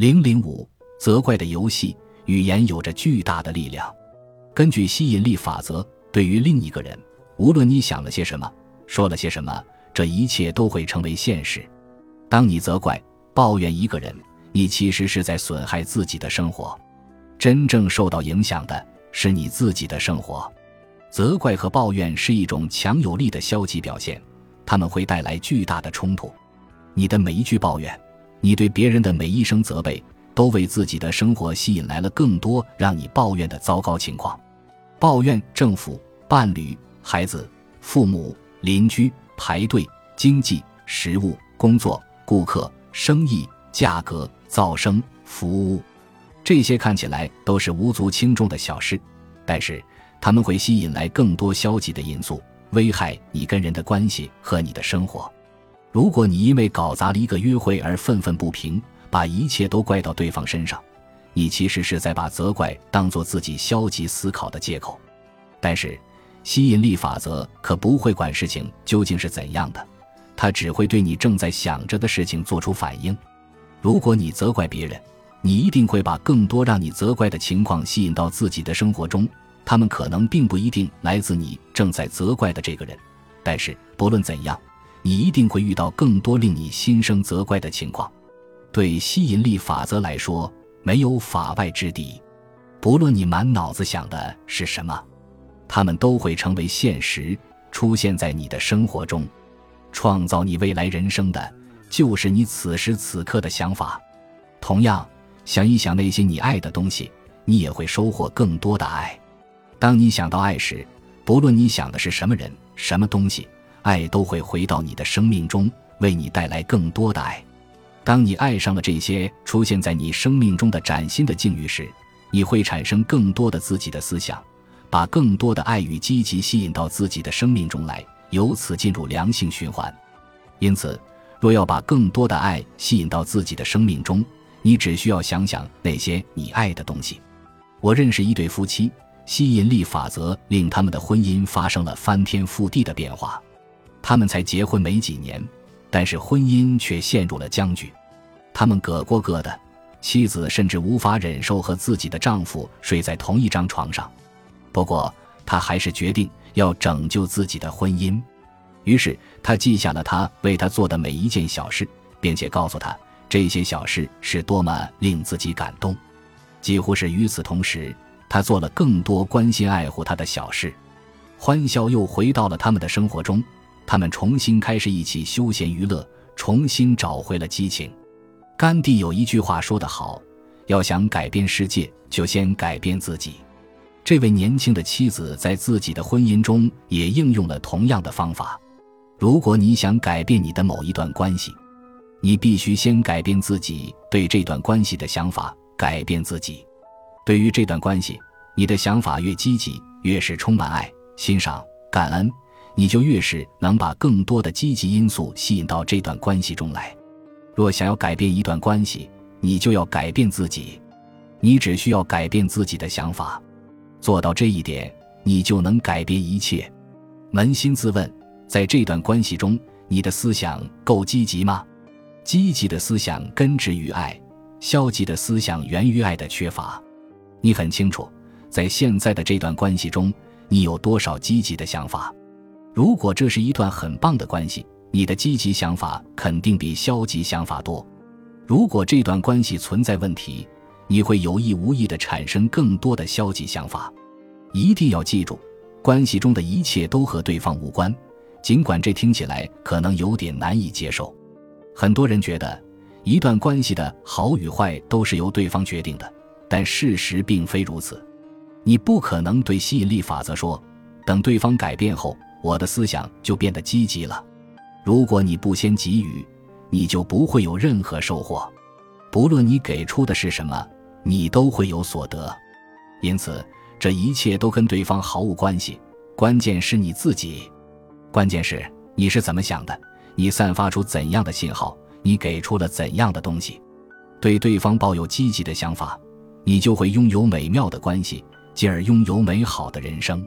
零零五，责怪的游戏，语言有着巨大的力量。根据吸引力法则，对于另一个人，无论你想了些什么，说了些什么，这一切都会成为现实。当你责怪、抱怨一个人，你其实是在损害自己的生活。真正受到影响的是你自己的生活。责怪和抱怨是一种强有力的消极表现，他们会带来巨大的冲突。你的每一句抱怨，你对别人的每一声责备，都为自己的生活吸引来了更多让你抱怨的糟糕情况。抱怨政府、伴侣、孩子、父母、邻居、排队、经济、食物、工作、顾客、生意、价格、噪声、服务，这些看起来都是无足轻重的小事，但是。他们会吸引来更多消极的因素，危害你跟人的关系和你的生活。如果你因为搞砸了一个约会而愤愤不平，把一切都怪到对方身上，你其实是在把责怪当做自己消极思考的借口。但是，吸引力法则可不会管事情究竟是怎样的，它只会对你正在想着的事情做出反应。如果你责怪别人，你一定会把更多让你责怪的情况吸引到自己的生活中。他们可能并不一定来自你正在责怪的这个人，但是不论怎样，你一定会遇到更多令你心生责怪的情况。对吸引力法则来说，没有法外之地。不论你满脑子想的是什么，他们都会成为现实，出现在你的生活中。创造你未来人生的，就是你此时此刻的想法。同样，想一想那些你爱的东西，你也会收获更多的爱。当你想到爱时，不论你想的是什么人、什么东西，爱都会回到你的生命中，为你带来更多的爱。当你爱上了这些出现在你生命中的崭新的境遇时，你会产生更多的自己的思想，把更多的爱与积极吸引到自己的生命中来，由此进入良性循环。因此，若要把更多的爱吸引到自己的生命中，你只需要想想那些你爱的东西。我认识一对夫妻。吸引力法则令他们的婚姻发生了翻天覆地的变化。他们才结婚没几年，但是婚姻却陷入了僵局。他们各过各的，妻子甚至无法忍受和自己的丈夫睡在同一张床上。不过，她还是决定要拯救自己的婚姻。于是，她记下了他为她做的每一件小事，并且告诉他这些小事是多么令自己感动。几乎是与此同时。他做了更多关心爱护他的小事，欢笑又回到了他们的生活中。他们重新开始一起休闲娱乐，重新找回了激情。甘地有一句话说得好：“要想改变世界，就先改变自己。”这位年轻的妻子在自己的婚姻中也应用了同样的方法。如果你想改变你的某一段关系，你必须先改变自己对这段关系的想法，改变自己。对于这段关系，你的想法越积极，越是充满爱、欣赏、感恩，你就越是能把更多的积极因素吸引到这段关系中来。若想要改变一段关系，你就要改变自己。你只需要改变自己的想法，做到这一点，你就能改变一切。扪心自问，在这段关系中，你的思想够积极吗？积极的思想根植于爱，消极的思想源于爱的缺乏。你很清楚，在现在的这段关系中，你有多少积极的想法？如果这是一段很棒的关系，你的积极想法肯定比消极想法多。如果这段关系存在问题，你会有意无意地产生更多的消极想法。一定要记住，关系中的一切都和对方无关，尽管这听起来可能有点难以接受。很多人觉得，一段关系的好与坏都是由对方决定的。但事实并非如此，你不可能对吸引力法则说：“等对方改变后，我的思想就变得积极了。”如果你不先给予，你就不会有任何收获。不论你给出的是什么，你都会有所得。因此，这一切都跟对方毫无关系，关键是你自己。关键是你是怎么想的，你散发出怎样的信号，你给出了怎样的东西。对对方抱有积极的想法。你就会拥有美妙的关系，进而拥有美好的人生。